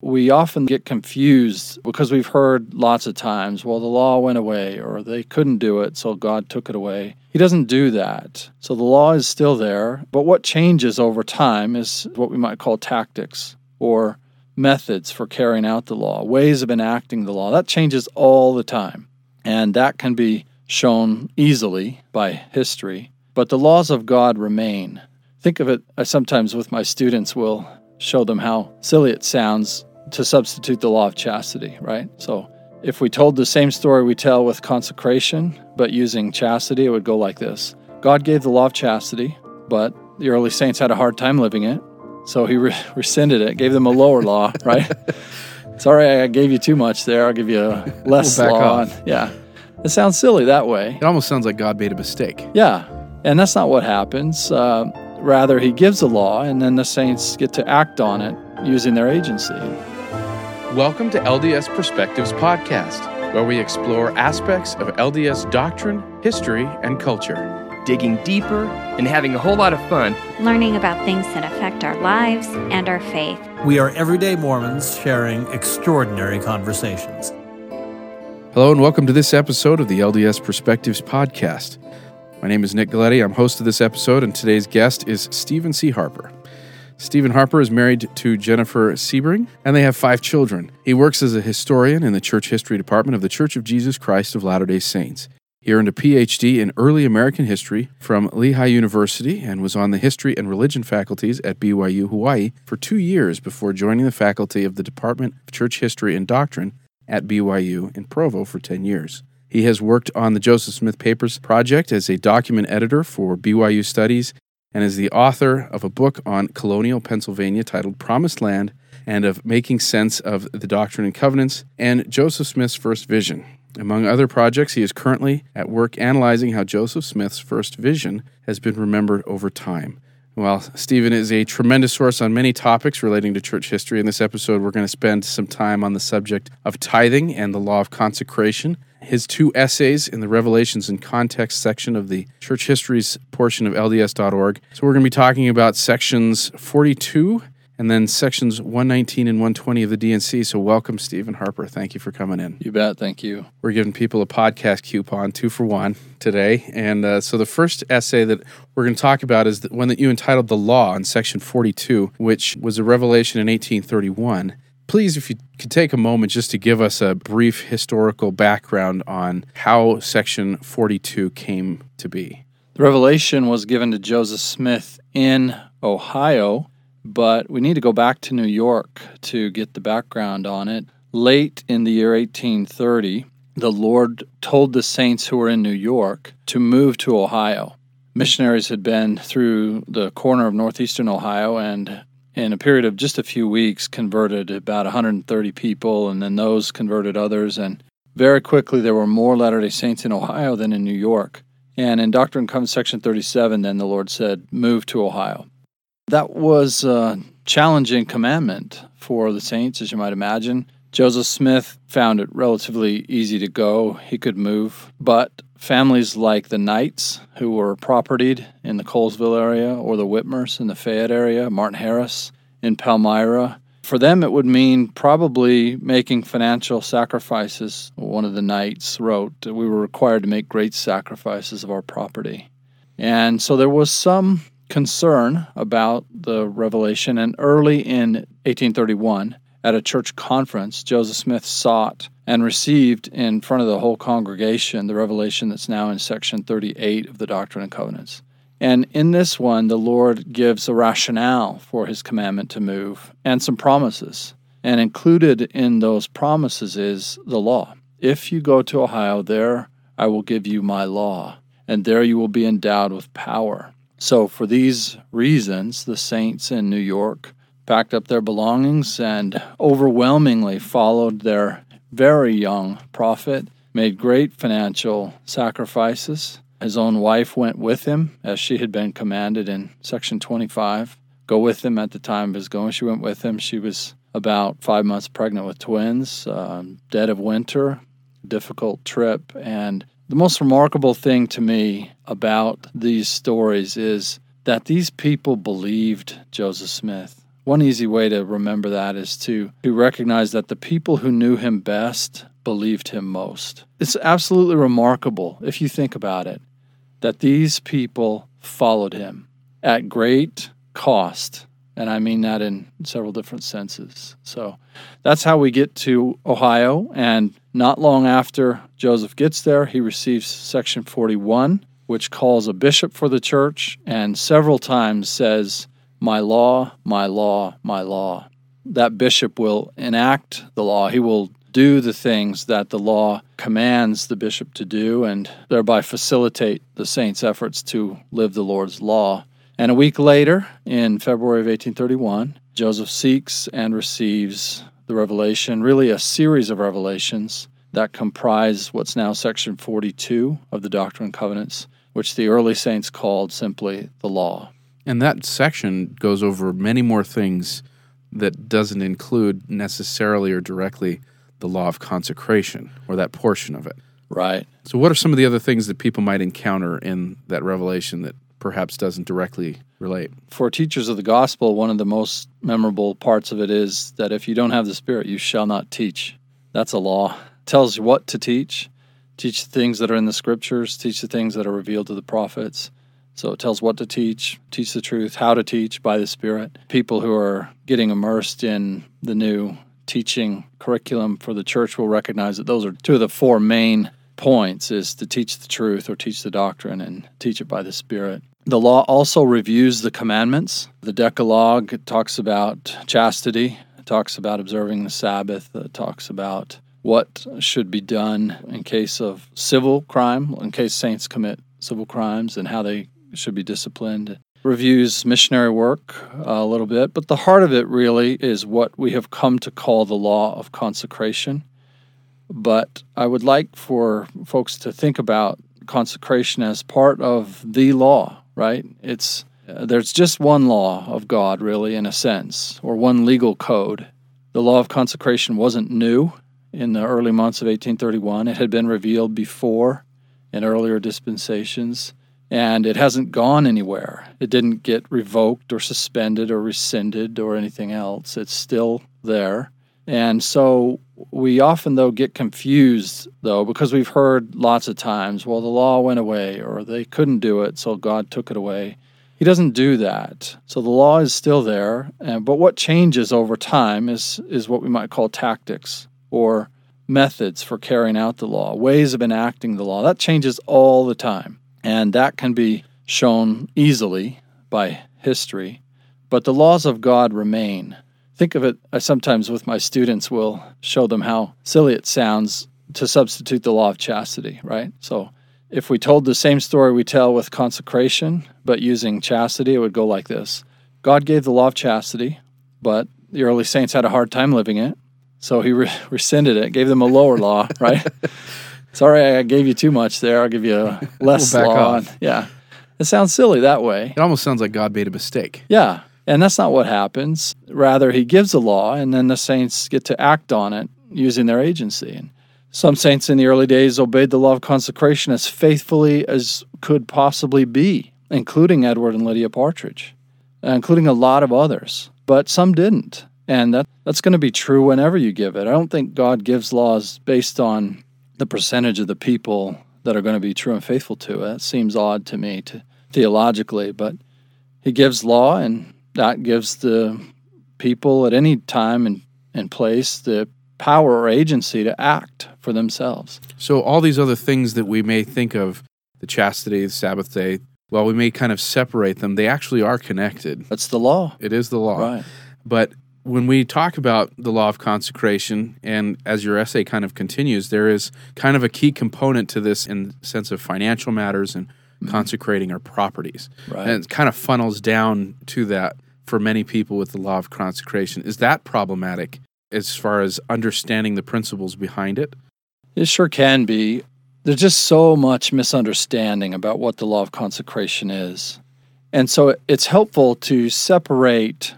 we often get confused because we've heard lots of times, well, the law went away or they couldn't do it, so God took it away. He doesn't do that. So the law is still there, but what changes over time is what we might call tactics or methods for carrying out the law, ways of enacting the law. That changes all the time, and that can be shown easily by history. But the laws of God remain. Think of it, I sometimes with my students will show them how silly it sounds to substitute the law of chastity, right? So if we told the same story we tell with consecration, but using chastity, it would go like this God gave the law of chastity, but the early saints had a hard time living it. So he re- rescinded it, gave them a lower law, right? Sorry, I gave you too much there. I'll give you a less We'll back law. off. Yeah. It sounds silly that way. It almost sounds like God made a mistake. Yeah, and that's not what happens. Uh, rather, he gives a law, and then the saints get to act on it using their agency. Welcome to LDS Perspectives Podcast, where we explore aspects of LDS doctrine, history, and culture. digging deeper, and having a whole lot of fun. learning about things that affect our lives and our faith. We are everyday Mormons sharing extraordinary conversations. Hello, and welcome to this episode of the LDS Perspectives Podcast. My name is Nick Galieti. I'm host of this episode, and today's guest is Steven C. Harper. Steven Harper is married to Jennifer Sebring, and they have five children. He works as a historian in the Church History Department of the Church of Jesus Christ of Latter day Saints. He earned a PhD in early American history from Lehigh University and was on the history and religion faculties at BYU Hawaii for two years before joining the faculty of the Department of Church History and Doctrine at BYU in Provo for 10 years. He has worked on the Joseph Smith Papers project as a document editor for BYU Studies and is the author of a book on colonial Pennsylvania titled Promised Land and of Making Sense of the Doctrine and Covenants and Joseph Smith's First Vision. Among other projects, he is currently at work analyzing how Joseph Smith's first vision has been remembered over time. While Steven is a tremendous source on many topics relating to church history, in this episode we're going to spend some time on the subject of tithing and the law of consecration. His two essays in the Revelations in Context section of the Church Histories portion of LDS.org. So we're going to be talking about sections 42 and then sections 119 and 120 of the D&C. So welcome, Steven Harper. Thank you for coming in. You bet. Thank you. We're giving people a podcast coupon, two for one, today. And uh, so the first essay that we're going to talk about is the one that you entitled The Law in section 42, which was a revelation in 1831. Please, if you could take a moment just to give us a brief historical background on how section 42 came to be. The revelation was given to Joseph Smith in Ohio, but we need to go back to New York to get the background on it. Late in the year 1830, the Lord told the saints who were in New York to move to Ohio. Missionaries had been through the corner of northeastern Ohio and in a period of just a few weeks converted about 130 people and then those converted others and very quickly there were more Latter-day Saints in Ohio than in New York. And in Doctrine and Covenants section 37 then the Lord said move to Ohio. That was a challenging commandment for the saints as you might imagine. Joseph Smith found it relatively easy to go. He could move, but families like the Knights, who were propertied in the Colesville area, or the Whitmers in the Fayette area, Martin Harris in Palmyra, for them it would mean probably making financial sacrifices. One of the Knights wrote, We were required to make great sacrifices of our property. And so there was some concern about the revelation, and early in 1831, at a church conference, Joseph Smith sought and received in front of the whole congregation the revelation that's now in section 38 of the Doctrine and Covenants. And in this one, the Lord gives a rationale for his commandment to move and some promises. And included in those promises is the law. If you go to Ohio, there I will give you my law, and there you will be endowed with power. So, for these reasons, the saints in New York packed up their belongings and overwhelmingly followed their very young prophet, made great financial sacrifices. His own wife went with him as she had been commanded in section 25. Go with him at the time of his going. She went with him. She was about five months pregnant with twins, um, dead of winter, difficult trip. And the most remarkable thing to me about these stories is that these people believed Joseph Smith. One easy way to remember that is to, to recognize that the people who knew him best believed him most. It's absolutely remarkable if you think about it that these people followed him at great cost. And I mean that in several different senses. So that's how we get to Ohio. And not long after Joseph gets there, he receives Section 41, which calls a bishop for the church and several times says, My law, my law, my law. That bishop will enact the law. He will do the things that the law commands the bishop to do and thereby facilitate the saints' efforts to live the Lord's law. And a week later, in February of 1831, Joseph seeks and receives the revelation, really a series of revelations that comprise what's now section 42 of the Doctrine and Covenants, which the early saints called simply the law. And that section goes over many more things that doesn't include necessarily or directly the law of consecration or that portion of it. Right. So, what are some of the other things that people might encounter in that revelation that perhaps doesn't directly relate? For teachers of the gospel, one of the most memorable parts of it is that if you don't have the Spirit, you shall not teach. That's a law. It tells you what to teach. Teach the things that are in the scriptures, teach the things that are revealed to the prophets. So it tells what to teach, teach the truth, how to teach by the Spirit. People who are getting immersed in the new teaching curriculum for the church will recognize that those are two of the four main points is to teach the truth or teach the doctrine and teach it by the spirit the law also reviews the commandments the decalogue talks about chastity talks about observing the sabbath talks about what should be done in case of civil crime in case saints commit civil crimes and how they should be disciplined reviews missionary work a little bit, but the heart of it really is what we have come to call the law of consecration. But I would like for folks to think about consecration as part of the law, right? It's there's just one law of God, really, in a sense, or one legal code. The law of consecration wasn't new in the early months of 1831. It had been revealed before in earlier dispensations and it hasn't gone anywhere. It didn't get revoked or suspended or rescinded or anything else. It's still there. And so we often, though, get confused, though, because we've heard lots of times, well, the law went away or they couldn't do it, so God took it away. He doesn't do that. So the law is still there. but what changes over time is, is what we might call tactics or methods for carrying out the law, ways of enacting the law. That changes all the time. And that can be shown easily by history. But the laws of God remain. Think of it, I sometimes with my students will show them how silly it sounds to substitute the law of chastity, right? So if we told the same story we tell with consecration, but using chastity, it would go like this God gave the law of chastity, but the early saints had a hard time living it. So he re- rescinded it, gave them a lower law, right? Sorry, I gave you too much there. I'll give you a less we'll back law. off. Yeah. It sounds silly that way. It almost sounds like God made a mistake. Yeah. And that's not what happens. Rather, he gives a law, and then the saints get to act on it using their agency. And some saints in the early days obeyed the law of consecration as faithfully as could possibly be, including Edward and Lydia Partridge, uh, including a lot of others. But some didn't. And that, that's going to be true whenever you give it. I don't think God gives laws based on the percentage of the people that are going to be true and faithful to it. seems odd to me to theologically, but he gives law and that gives the people at any time and, and place the power or agency to act for themselves. So all these other things that we may think of, the chastity, the Sabbath day, while we may kind of separate them, they actually are connected. That's the law. It is the law. Right. But when we talk about the law of consecration, and as your essay kind of continues, there is kind of a key component to this in the sense of financial matters and mm-hmm. consecrating our properties. Right. And it kind of funnels down to that for many people with the law of consecration. Is that problematic as far as understanding the principles behind it? It sure can be. There's just so much misunderstanding about what the law of consecration is. And so it's helpful to separate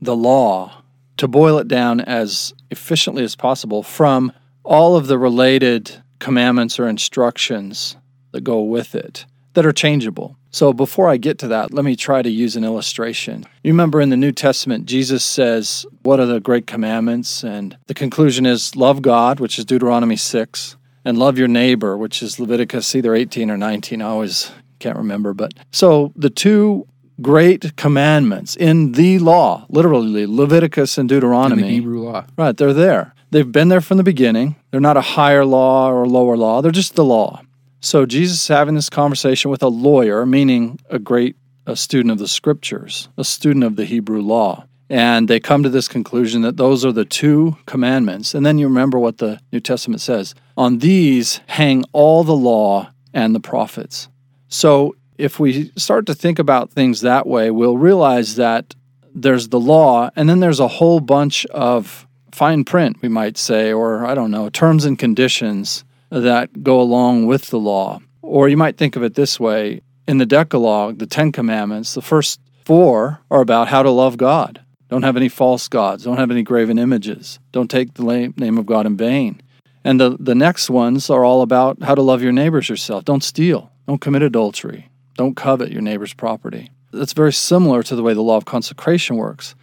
the law to boil it down as efficiently as possible from all of the related commandments or instructions that go with it that are changeable. So before I get to that, let me try to use an illustration. You remember in the New Testament, Jesus says, What are the great commandments? And the conclusion is love God, which is Deuteronomy 6, and love your neighbor, which is Leviticus either 18 or 19. I always can't remember. But so the two great commandments in the law, literally Leviticus and In Deuteronomy. the Hebrew law. Right, they're there. They've been there from the beginning. They're not a higher law or lower law, they're just the law. So Jesus is having this conversation with a lawyer, meaning a great a student of the scriptures, a student of the Hebrew law. And they come to this conclusion that those are the two commandments. And then you remember what the New Testament says on these hang all the law and the prophets. So if we start to think about things that way, we'll realize that there's the law, and then there's a whole bunch of fine print, we might say, or I don't know, terms and conditions that go along with the law. Or you might think of it this way in the Decalogue, the Ten Commandments, the first four are about how to love God. Don't have any false gods, don't have any graven images, don't take the name of God in vain. And the, the next ones are all about how to love your neighbors yourself. Don't steal, don't commit adultery, don't covet your neighbor's property. That's very similar to the way the law of consecration works.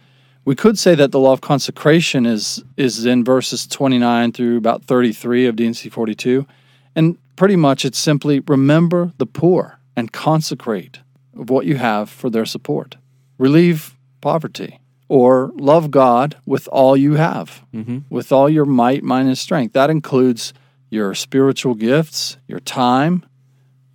We could say that the law of consecration is is in verses 29 through about 33 of D&C 42, and pretty much it's simply remember the poor and consecrate of what you have for their support. Relieve poverty or love God with all you have, mm-hmm. with all your might, mind, and strength. That includes your spiritual gifts, your time,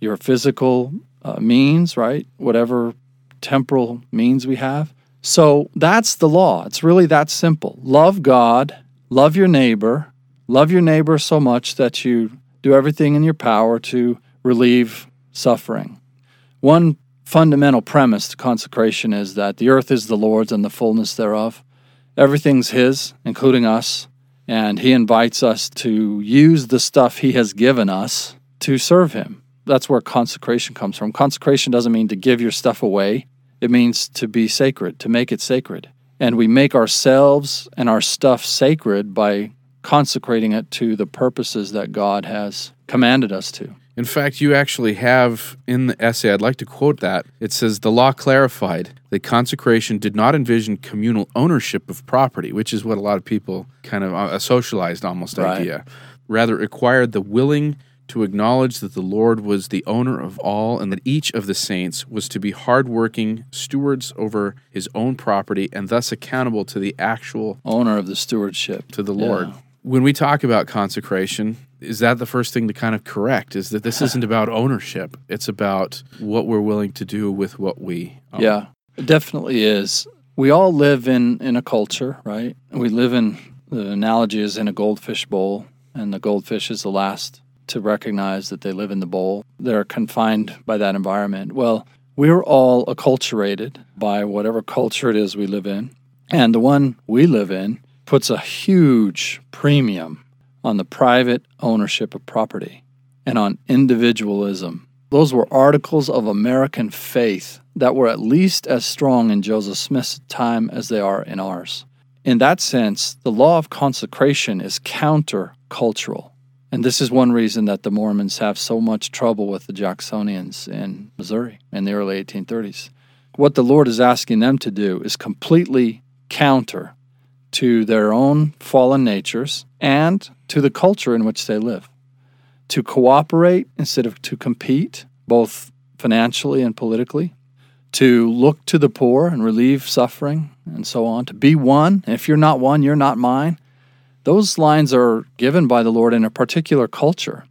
your physical uh, means, right? Whatever temporal means we have. So that's the law. It's really that simple. Love God, love your neighbor, love your neighbor so much that you do everything in your power to relieve suffering. One fundamental premise to consecration is that the earth is the Lord's and the fullness thereof. Everything's His, including us, and He invites us to use the stuff He has given us to serve Him. That's where consecration comes from. Consecration doesn't mean to give your stuff away, it means to be sacred, to make it sacred. And we make ourselves and our stuff sacred by consecrating it to the purposes that God has commanded us to. In fact, you actually have in the essay, I'd like to quote that. It says the law clarified that consecration did not envision communal ownership of property, which is what a lot of people kind of uh, a socialized almost Right. idea. Rather, it required the willing to acknowledge that the Lord was the owner of all and that each of the saints was to be hardworking stewards over his own property and thus accountable to the actual Owner of the stewardship. to the Yeah. Lord. When we talk about consecration, is that the first thing to kind of correct? Is that this isn't about ownership? It's about what we're willing to do with what we own. Yeah, it definitely is. We all live in, in a culture, right? We live in, the analogy is in a goldfish bowl, and the goldfish is the last to recognize that they live in the bowl. They're confined by that environment. Well, we're all acculturated by whatever culture it is we live in. And the one we live in puts a huge premium on the private ownership of property and on individualism. Those were articles of American faith that were at least as strong in Joseph Smith's time as they are in ours. In that sense, the law of consecration is countercultural. And this is one reason that the Mormons have so much trouble with the Jacksonians in Missouri in the early 1830s. What the Lord is asking them to do is completely counter to their own fallen natures and to the culture in which they live. To cooperate instead of to compete, both financially and politically. To look to the poor and relieve suffering and so on. To be one. If you're not one, you're not mine. Those lines are given by the Lord in a particular culture.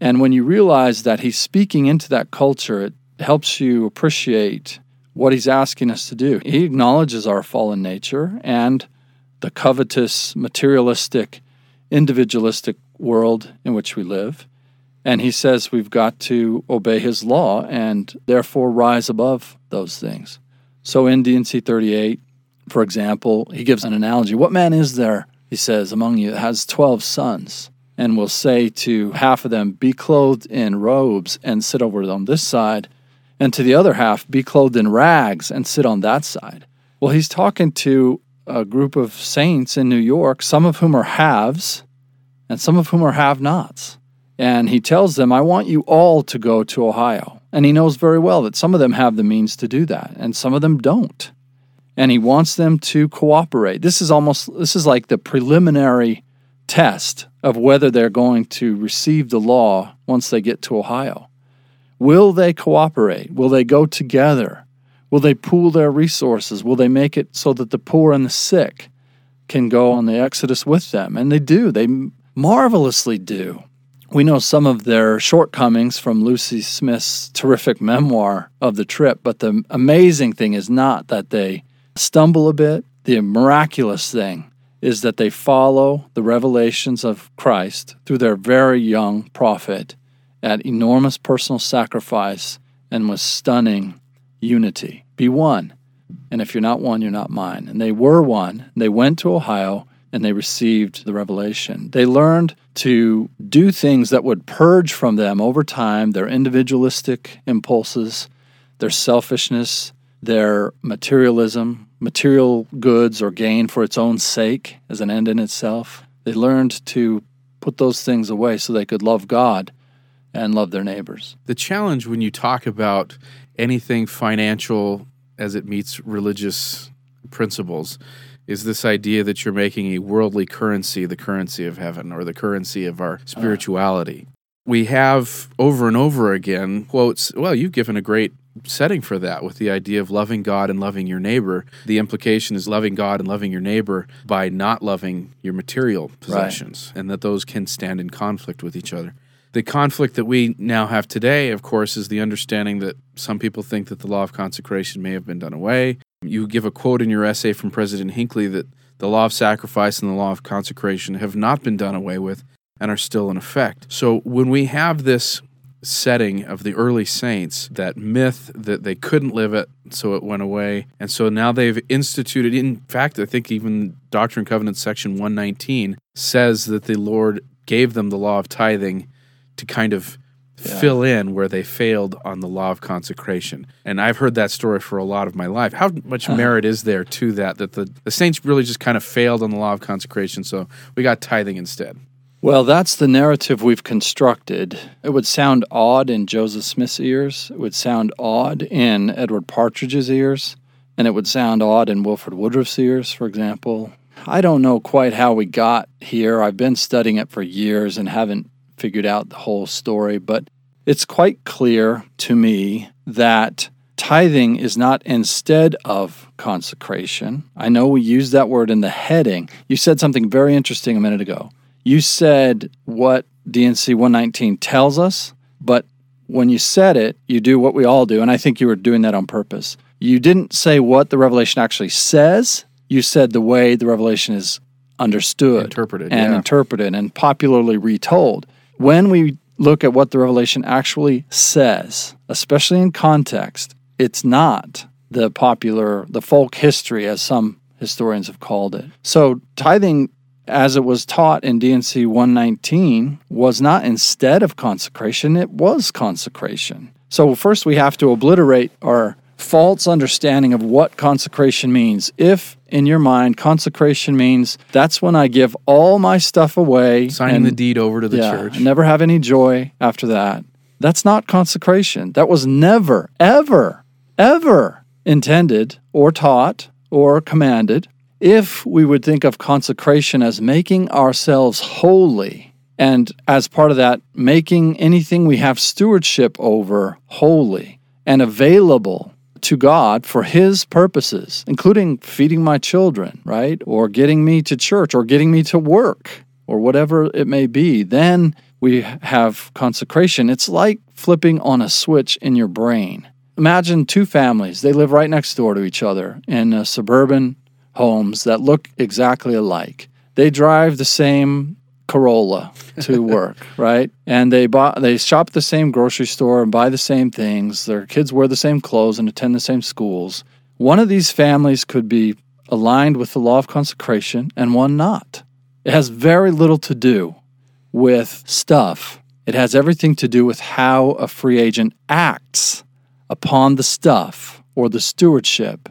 And when you realize that He's speaking into that culture, it helps you appreciate what He's asking us to do. He acknowledges our fallen nature and the covetous, materialistic, individualistic world in which we live. And He says we've got to obey His law and therefore rise above those things. So in D&C 38, for example, he gives an analogy. What man is there, he says, among you has 12 sons and will say to half of them, Be clothed in robes and sit over on this side, and to the other half, Be clothed in rags and sit on that side? Well, he's talking to a group of saints in New York, some of whom are haves and some of whom are have nots. And he tells them, I want you all to go to Ohio And he knows very well that some of them have the means to do that and some of them don't. And he wants them to cooperate. This is almost this is like the preliminary test of whether they're going to receive the law once they get to Ohio. Will they cooperate? Will they go together? Will they pool their resources? Will they make it so that the poor and the sick can go on the Exodus with them? And they do. They marvelously do. We know some of their shortcomings from Lucy Smith's terrific memoir of the trip, but the amazing thing is not that they stumble a bit. The miraculous thing is that they follow the revelations of Christ through their very young prophet at enormous personal sacrifice and with stunning unity. Be one. And if you're not one, you're not mine. And they were one. They went to Ohio and they received the revelation. They learned to do things that would purge from them over time their individualistic impulses, their selfishness, their materialism, material goods or gain for its own sake as an end in itself. They learned to put those things away so they could love God and love their neighbors. The challenge when you talk about anything financial as it meets religious principles is this idea that you're making a worldly currency the currency of heaven or the currency of our spirituality. Uh. We have over and over again quotes, well, you've given a great setting for that with the idea of loving God and loving your neighbor. The implication is loving God and loving your neighbor by not loving your material possessions, right. and that those can stand in conflict with each other. The conflict that we now have today, of course, is the understanding that some people think that the law of consecration may have been done away. You give a quote in your essay from President Hinckley that the law of sacrifice and the law of consecration have not been done away with and are still in effect. So when we have this setting of the early saints, that myth that they couldn't live it, so it went away. And so now they've instituted, in fact, I think even Doctrine and Covenants section 119 says that the Lord gave them the law of tithing to kind of yeah. fill in where they failed on the law of consecration. And I've heard that story for a lot of my life. How much uh-huh. merit is there to that? That the, the saints really just kind of failed on the law of consecration, so we got tithing instead. Well, that's the narrative we've constructed. It would sound odd in Joseph Smith's ears. It would sound odd in Edward Partridge's ears. And it would sound odd in Wilford Woodruff's ears, for example. I don't know quite how we got here. I've been studying it for years and haven't figured out the whole story, but it's quite clear to me that tithing is not instead of consecration. I know we use that word in the heading. You said something very interesting a minute ago. You said what D&C 119 tells us, but when you said it, you do what we all do, and I think you were doing that on purpose. You didn't say what the revelation actually says, you said the way the revelation is understood, interpreted, and yeah. interpreted and popularly retold when we look at what the revelation actually says, especially in context, it's not the popular, the folk history, as some historians have called it. So, tithing, as it was taught in D&C 119, was not instead of consecration, it was consecration. So, first we have to obliterate our false understanding of what consecration means. If in your mind consecration means that's when I give all my stuff away, signing and, the deed over to the yeah, church, never have any joy after that. That's not consecration. That was never, ever, ever intended or taught or commanded. If we would think of consecration as making ourselves holy, and as part of that, making anything we have stewardship over holy and available to God for His purposes, including feeding my children, right? Or getting me to church or getting me to work or whatever it may be, then we have consecration. It's like flipping on a switch in your brain. Imagine two families, they live right next door to each other in a suburban homes that look exactly alike. They drive the same Corolla to work, right? And they buy they shop at the same grocery store and buy the same things. Their kids wear the same clothes and attend the same schools. One of these families could be aligned with the law of consecration and one not. It has very little to do with stuff. It has everything to do with how a free agent acts upon the stuff or the stewardship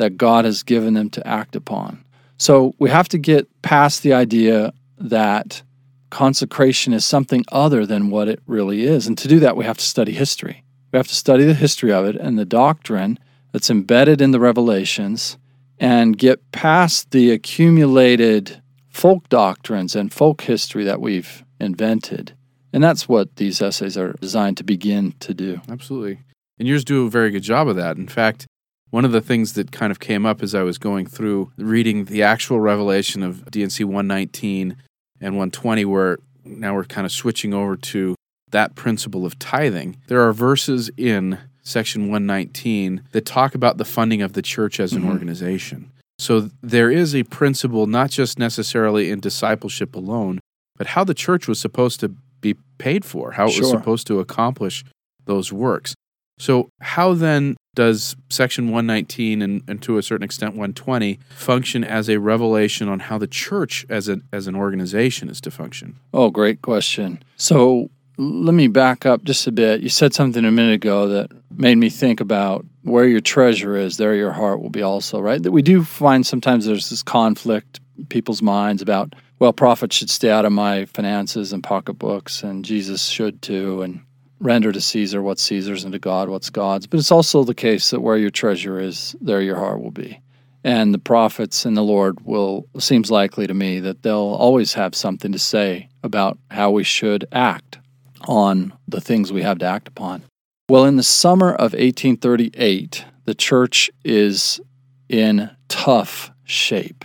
that God has given them to act upon. So we have to get past the idea that consecration is something other than what it really is. And to do that, we have to study history. We have to study the history of it and the doctrine that's embedded in the revelations and get past the accumulated folk doctrines and folk history that we've invented. And that's what these essays are designed to begin to do. Absolutely. And yours do a very good job of that. In fact, one of the things that kind of came up as I was going through reading the actual revelation of D&C 119 and 120, where now we're kind of switching over to that principle of tithing. There are verses in section 119 that talk about the funding of the church as an mm-hmm. organization. So there is a principle not just necessarily in discipleship alone, but how the church was supposed to be paid for, how it sure. was supposed to accomplish those works. So, how then does Section 119 and, and to a certain extent 120 function as a revelation on how the church as an, as an organization is to function? Oh, great question. So, let me back up just a bit. You said something a minute ago that made me think about where your treasure is, there your heart will be also, right? That we do find sometimes there's this conflict people's minds about, well, prophets should stay out of my finances and pocketbooks, and Jesus should too. And render to Caesar what's Caesar's and to God what's God's. But it's also the case that where your treasure is, there your heart will be. And the prophets and the Lord will, seems likely to me that they'll always have something to say about how we should act on the things we have to act upon. Well, in the summer of 1838, the church is in tough shape.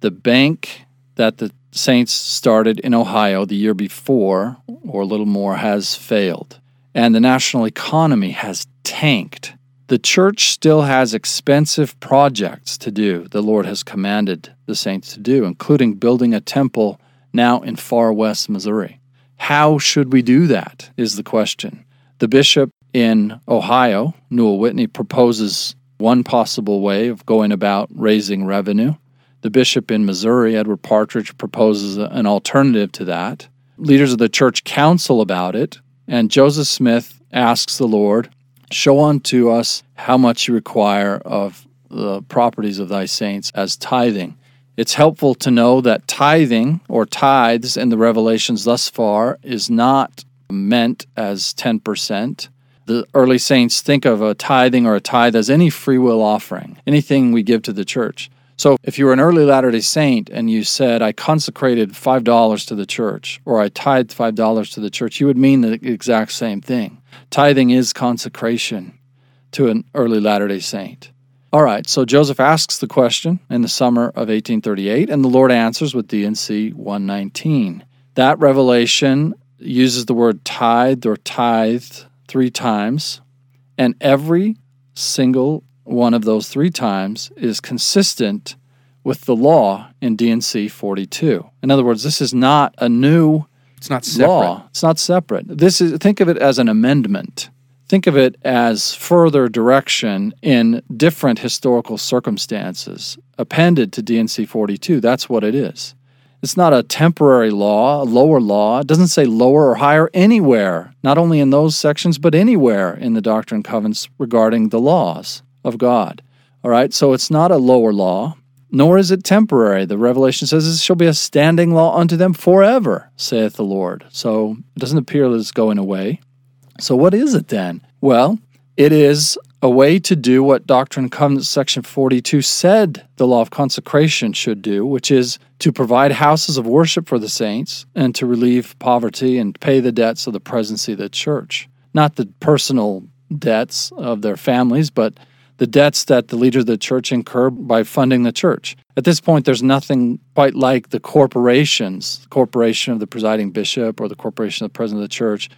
The bank that the saints started in Ohio the year before, or a little more, has failed and the national economy has tanked. The church still has expensive projects to do, the Lord has commanded the saints to do, including building a temple now in far west Missouri. How should we do that? Is the question. The bishop in Ohio, Newel Whitney, proposes one possible way of going about raising revenue. The bishop in Missouri, Edward Partridge, proposes an alternative to that. Leaders of the church counsel about it, and Joseph Smith asks the Lord, Show unto us how much you require of the properties of thy saints as tithing. It's helpful to know that tithing or tithes in the revelations thus far is not meant as 10%. The early saints think of a tithing or a tithe as any free will offering, anything we give to the church. So if you were an early Latter day Saint and you said, I consecrated $5 to the church or I tithed $5 to the church, you would mean the exact same thing. Tithing is consecration to an early Latter day Saint. All right, so Joseph asks the question in the summer of 1838, and the Lord answers with D&C 119. That revelation uses the word tithed or tithed three times, and every single one of those three times is consistent with the law in D&C 42. In other words, this is not a new it's not separate. law. It's not separate. This is think of it as an amendment. Think of it as further direction in different historical circumstances appended to D&C 42. That's what it is. It's not a temporary law, a lower law. It doesn't say lower or higher anywhere, not only in those sections, but anywhere in the Doctrine and Covenants regarding the laws of God. All right, so it's not a lower law, nor is it temporary. The Revelation says it shall be a standing law unto them forever, saith the Lord. So it doesn't appear that it's going away. So what is it then? Well, it is a way to do what Doctrine and Covenants section 42 said the law of consecration should do, which is to provide houses of worship for the saints and to relieve poverty and pay the debts of the presidency of the church. Not the personal debts of their families, but the debts that the leaders of the church incur by funding the church. At this point, there's nothing quite like the corporations, the corporation of the presiding bishop or the corporation of the president of the church.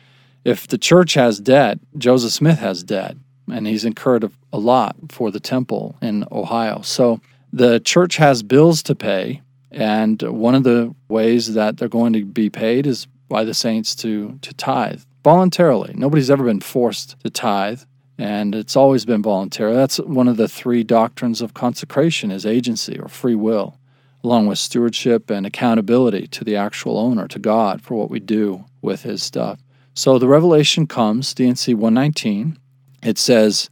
If the church has debt, Joseph Smith has debt, and he's incurred a lot for the temple in Ohio. So the church has bills to pay, and one of the ways that they're going to be paid is by the saints to, to tithe voluntarily. Nobody's ever been forced to tithe and it's always been voluntary. That's one of the three doctrines of consecration is agency or free will, along with stewardship and accountability to the actual owner, to God, for what we do with his stuff. So the revelation comes, D&C 119. It says,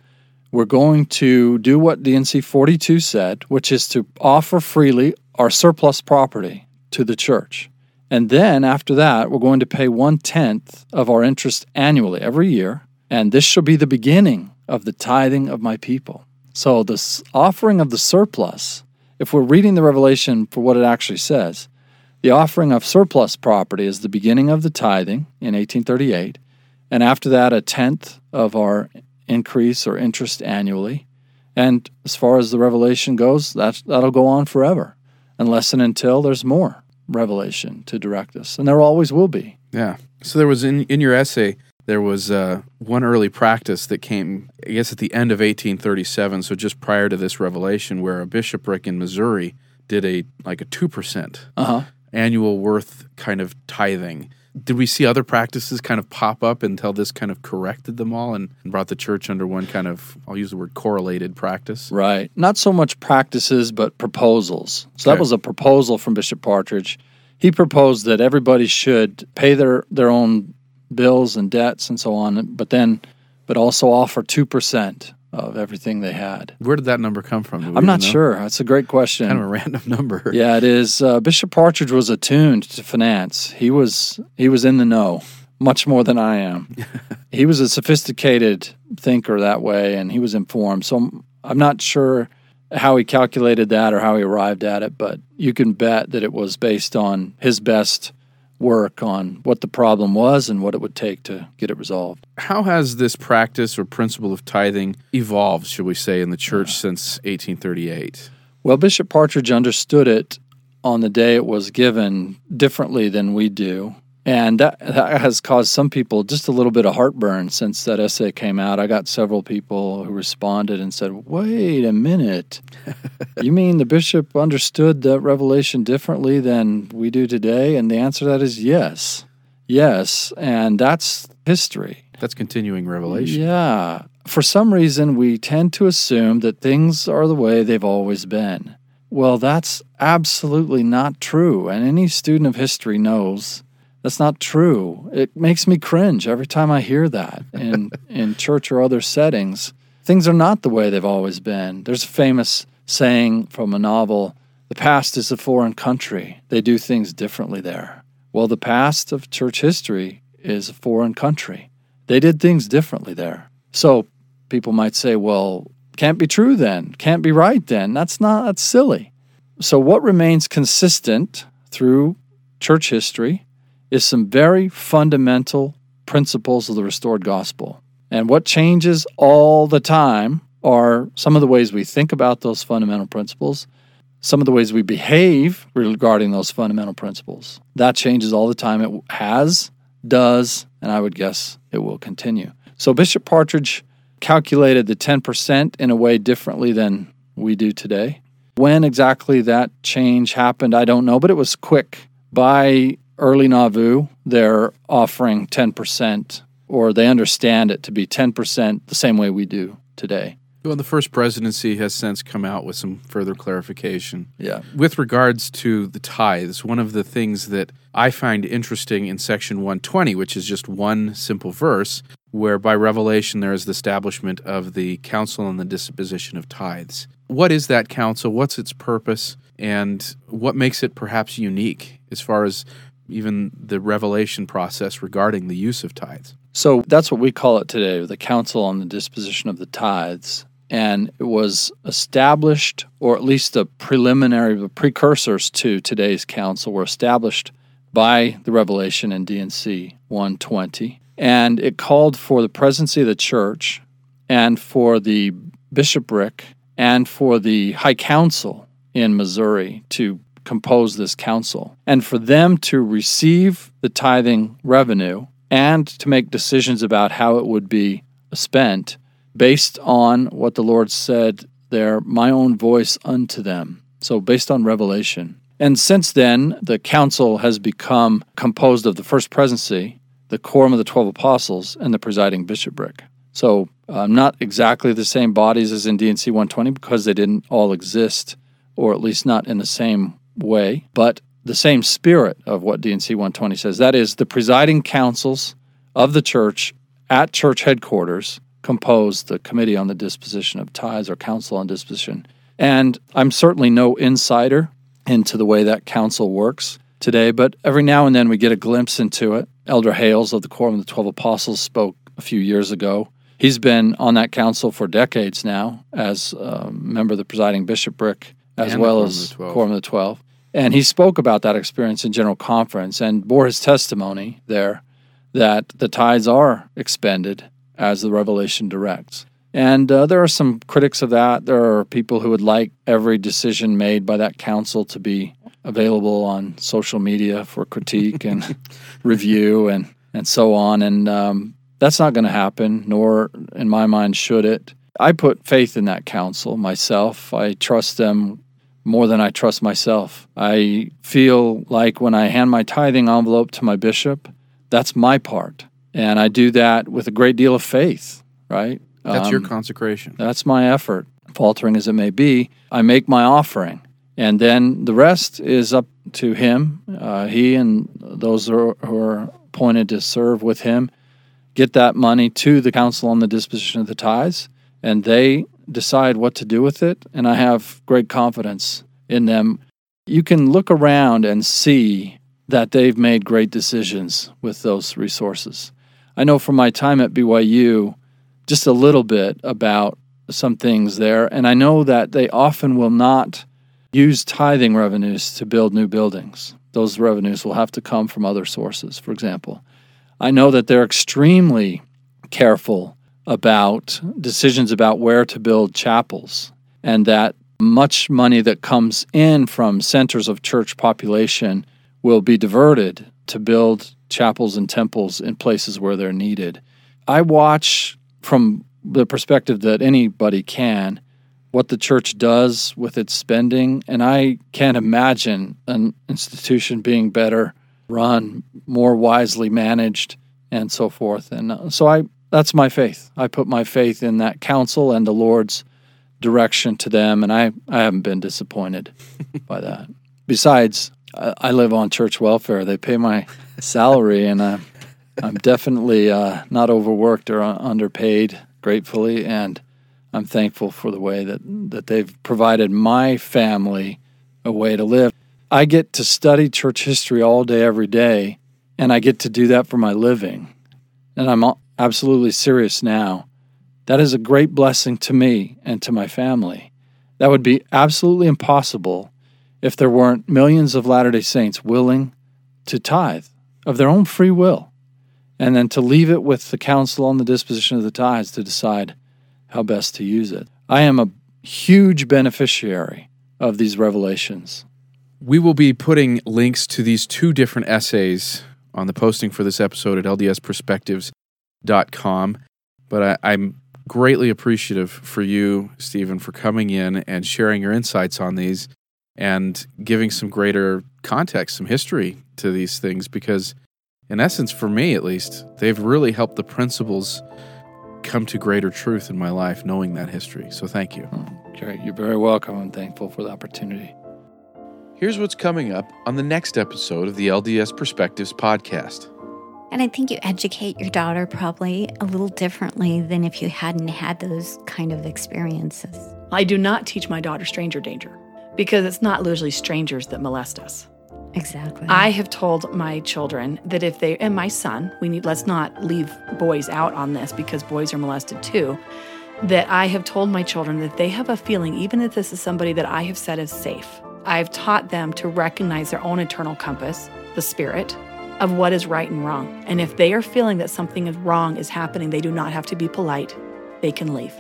we're going to do what D&C 42 said, which is to offer freely our surplus property to the church. And then after that, we're going to pay one tenth of our interest annually every year And this shall be the beginning of the tithing of my people. So, this offering of the surplus, if we're reading the Revelation for what it actually says, the offering of surplus property is the beginning of the tithing in 1838. And after that, a tenth of our increase or interest annually. And as far as the revelation goes, that, that'll go on forever, unless and until there's more revelation to direct us. And there always will be. Yeah. So there was in, in your essay, there was uh, one early practice that came, I guess, at the end of 1837, so just prior to this revelation, where a bishopric in Missouri did a like a two percent Uh-huh. annual worth kind of tithing. Did we see other practices kind of pop up until this kind of corrected them all and brought the church under one kind of, I'll use the word correlated practice? Right. Not so much practices, but proposals. So that was a proposal from Bishop Partridge. He proposed that everybody should pay their, their own bills and debts and so on, but then, but also offer 2% of everything they had. Where did that number come from? I'm not know? sure. That's a great question. Kind of a random number. Yeah, it is. Uh, Bishop Partridge was attuned to finance. He was he was in the know much more than I am. he was a sophisticated thinker that way, and he was informed. So I'm, I'm not sure how he calculated that or how he arrived at it, but you can bet that it was based on his best work on what the problem was and what it would take to get it resolved. How has this practice or principle of tithing evolved, should we say, in the church since 1838? Well, Bishop Partridge understood it on the day it was given differently than we do. And that, that has caused some people just a little bit of heartburn since that essay came out. I got several people who responded and said, Wait a minute. you mean the bishop understood that revelation differently than we do today? And the answer to that is yes. Yes. And that's history. That's continuing revelation. Yeah. For some reason, we tend to assume that things are the way they've always been. Well, that's absolutely not true. And any student of history knows that's not true. It makes me cringe every time I hear that in, in church or other settings. Things are not the way they've always been. There's a famous saying from a novel the past is a foreign country. They do things differently there. Well, the past of church history is a foreign country. They did things differently there. So people might say, well, can't be true then, can't be right then. That's not, that's silly. So what remains consistent through church history is some very fundamental principles of the restored gospel. And what changes all the time are some of the ways we think about those fundamental principles, some of the ways we behave regarding those fundamental principles. That changes all the time. It has, does, and I would guess it will continue. So Bishop Partridge calculated the 10% in a way differently than we do today. When exactly that change happened, I don't know, but it was quick. By early Nauvoo, they're offering 10%, or they understand it to be 10% the same way we do today. Well, the first presidency has since come out with some further clarification. Yeah. With regards to the tithes, one of the things that I find interesting in section 120, which is just one simple verse, where by revelation there is the establishment of the council on the disposition of tithes. What is that council? What's its purpose? And what makes it perhaps unique as far as even the revelation process regarding the use of tithes? So that's what we call it today, the Council on the Disposition of the Tithes. And it was established, or at least the preliminary, the precursors to today's council were established by the Revelation in D&C 120. And it called for the presidency of the church and for the bishopric and for the High Council in Missouri to compose this council and for them to receive the tithing revenue and to make decisions about how it would be spent based on what the Lord said there, my own voice unto them. So, based on revelation. And since then, the council has become composed of the first presidency, the quorum of the 12 apostles, and the presiding bishopric. So, uh, not exactly the same bodies as in D&C 120 because they didn't all exist, or at least not in the same way, but the same spirit of what D&C 120 says. That is, the presiding councils of the church at church headquarters compose the Committee on the Disposition of Tithes or Council on Disposition. And I'm certainly no insider into the way that council works today, but every now and then we get a glimpse into it. Elder Hales of the Quorum of the Twelve Apostles spoke a few years ago. He's been on that council for decades now as a member of the presiding bishopric as And well as Quorum of the Twelve. And he spoke about that experience in General Conference and bore his testimony there that the tithes are expended as the revelation directs. And uh, there are some critics of that. There are people who would like every decision made by that council to be available on social media for critique and review and, and so on. And um, that's not going to happen, nor in my mind should it. I put faith in that council myself. I trust them more than I trust myself. I feel like when I hand my tithing envelope to my bishop, that's my part. And I do that with a great deal of faith, right? That's your Um, consecration. that's my effort, faltering as it may be. I make my offering, and then the rest is up to him. Uh, he and those who are, who are appointed to serve with him get that money to the council on the disposition of the tithes, and they decide what to do with it. And I have great confidence in them. You can look around and see that they've made great decisions with those resources. I know from my time at BYU just a little bit about some things there, and I know that they often will not use tithing revenues to build new buildings. Those revenues will have to come from other sources, for example. I know that they're extremely careful about decisions about where to build chapels, and that much money that comes in from centers of church population will be diverted to build chapels and temples in places where they're needed. I watch from the perspective that anybody can what the church does with its spending, and I can't imagine an institution being better run, more wisely managed, and so forth. And uh, so I that's my faith. I put my faith in that council and the Lord's direction to them, and I, I haven't been disappointed by that. Besides, I, I live on church welfare. They pay my salary, and I'm, I'm definitely uh, not overworked or underpaid, gratefully, and I'm thankful for the way that, that they've provided my family a way to live. I get to study church history all day, every day, and I get to do that for my living. And I'm absolutely serious now. That is a great blessing to me and to my family. That would be absolutely impossible if there weren't millions of Latter day Saints willing to tithe of their own free will and then to leave it with the council on the disposition of the tithes to decide how best to use it. I am a huge beneficiary of these revelations. We will be putting links to these two different essays on the posting for this episode at ldsperspectives.com. But I, I'm greatly appreciative for you, Steven, for coming in and sharing your insights on these and giving some greater context, some history to these things, because in essence, for me at least, they've really helped the principles come to greater truth in my life, knowing that history. So thank you. Hmm. Great. You're very welcome. I'm thankful for the opportunity. Here's what's coming up on the next episode of the LDS Perspectives podcast. And I think you educate your daughter probably a little differently than if you hadn't had those kind of experiences. I do not teach my daughter stranger danger because it's not usually strangers that molest us. Exactly. I have told my children that if they and my son, we need let's not leave boys out on this because boys are molested too. That I have told my children that they have a feeling, even if this is somebody that I have said is safe, I've taught them to recognize their own internal compass, the spirit, of what is right and wrong. And if they are feeling that something is wrong is happening, they do not have to be polite. They can leave.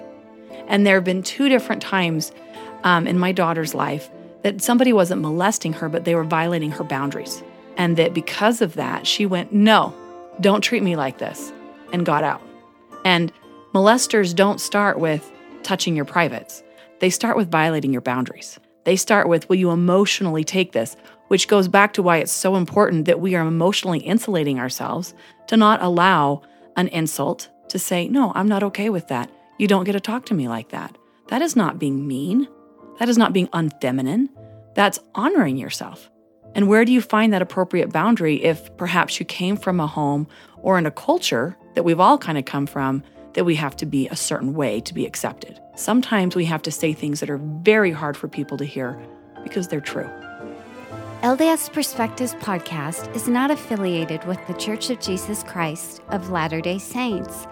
And there have been two different times um, in my daughter's life that somebody wasn't molesting her, but they were violating her boundaries. And that because of that, she went, No, don't treat me like this, and got out. And molesters don't start with touching your privates, they start with violating your boundaries. They start with, Will you emotionally take this? Which goes back to why it's so important that we are emotionally insulating ourselves to not allow an insult to say, No, I'm not okay with that. You don't get to talk to me like that. That is not being mean. That is not being unfeminine. That's honoring yourself. And where do you find that appropriate boundary if perhaps you came from a home or in a culture that we've all kind of come from that we have to be a certain way to be accepted? Sometimes we have to say things that are very hard for people to hear because they're true. LDS Perspectives podcast is not affiliated with The Church of Jesus Christ of Latter day Saints.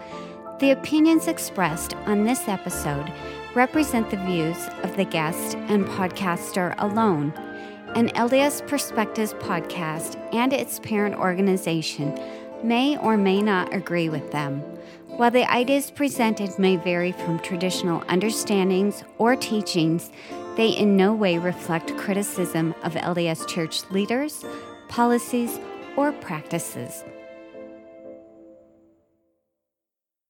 The opinions expressed on this episode represent the views of the guest and podcaster alone. An LDS Perspectives podcast and its parent organization may or may not agree with them. While the ideas presented may vary from traditional understandings or teachings, they in no way reflect criticism of LDS church leaders, policies, or practices.